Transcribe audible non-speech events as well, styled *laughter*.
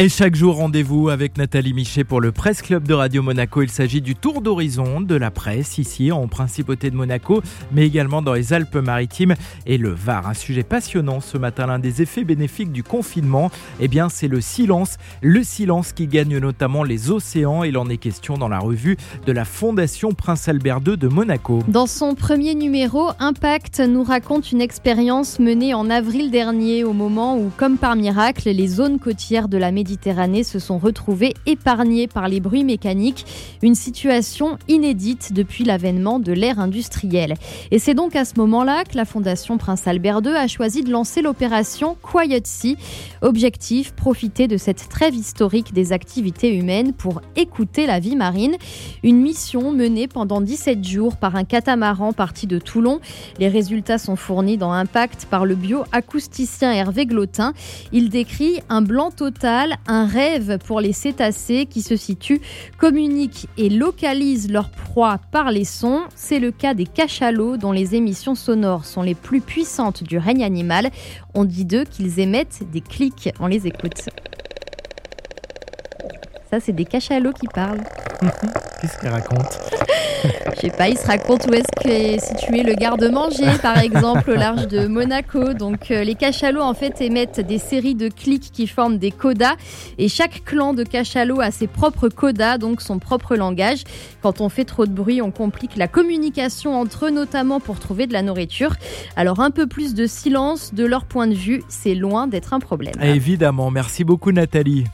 Et chaque jour, rendez-vous avec Nathalie Michet pour le Presse Club de Radio Monaco. Il s'agit du tour d'horizon de la presse ici en principauté de Monaco, mais également dans les Alpes-Maritimes et le Var. Un sujet passionnant ce matin, l'un des effets bénéfiques du confinement, eh bien, c'est le silence. Le silence qui gagne notamment les océans. Il en est question dans la revue de la Fondation Prince Albert II de Monaco. Dans son premier numéro, Impact nous raconte une expérience menée en avril dernier, au moment où, comme par miracle, les zones côtières de la Méditerranée Méditerranée se sont retrouvés épargnés par les bruits mécaniques, une situation inédite depuis l'avènement de l'ère industrielle. Et c'est donc à ce moment-là que la Fondation Prince Albert II a choisi de lancer l'opération Quiet Sea. Objectif, profiter de cette trêve historique des activités humaines pour écouter la vie marine. Une mission menée pendant 17 jours par un catamaran parti de Toulon. Les résultats sont fournis dans Impact par le bioacousticien Hervé Glotin. Il décrit un blanc total un rêve pour les cétacés qui se situent, communiquent et localisent leur proie par les sons. C'est le cas des cachalots dont les émissions sonores sont les plus puissantes du règne animal. On dit d'eux qu'ils émettent des clics. On les écoute. Ça, c'est des cachalots qui parlent. *laughs* Qu'est-ce qu'ils racontent je sais pas, il se raconte où est-ce qu'est situé le garde-manger, par *laughs* exemple, au large de Monaco. Donc, euh, les cachalots, en fait, émettent des séries de clics qui forment des codas. Et chaque clan de cachalots a ses propres codas, donc son propre langage. Quand on fait trop de bruit, on complique la communication entre eux, notamment pour trouver de la nourriture. Alors, un peu plus de silence, de leur point de vue, c'est loin d'être un problème. Évidemment. Merci beaucoup, Nathalie.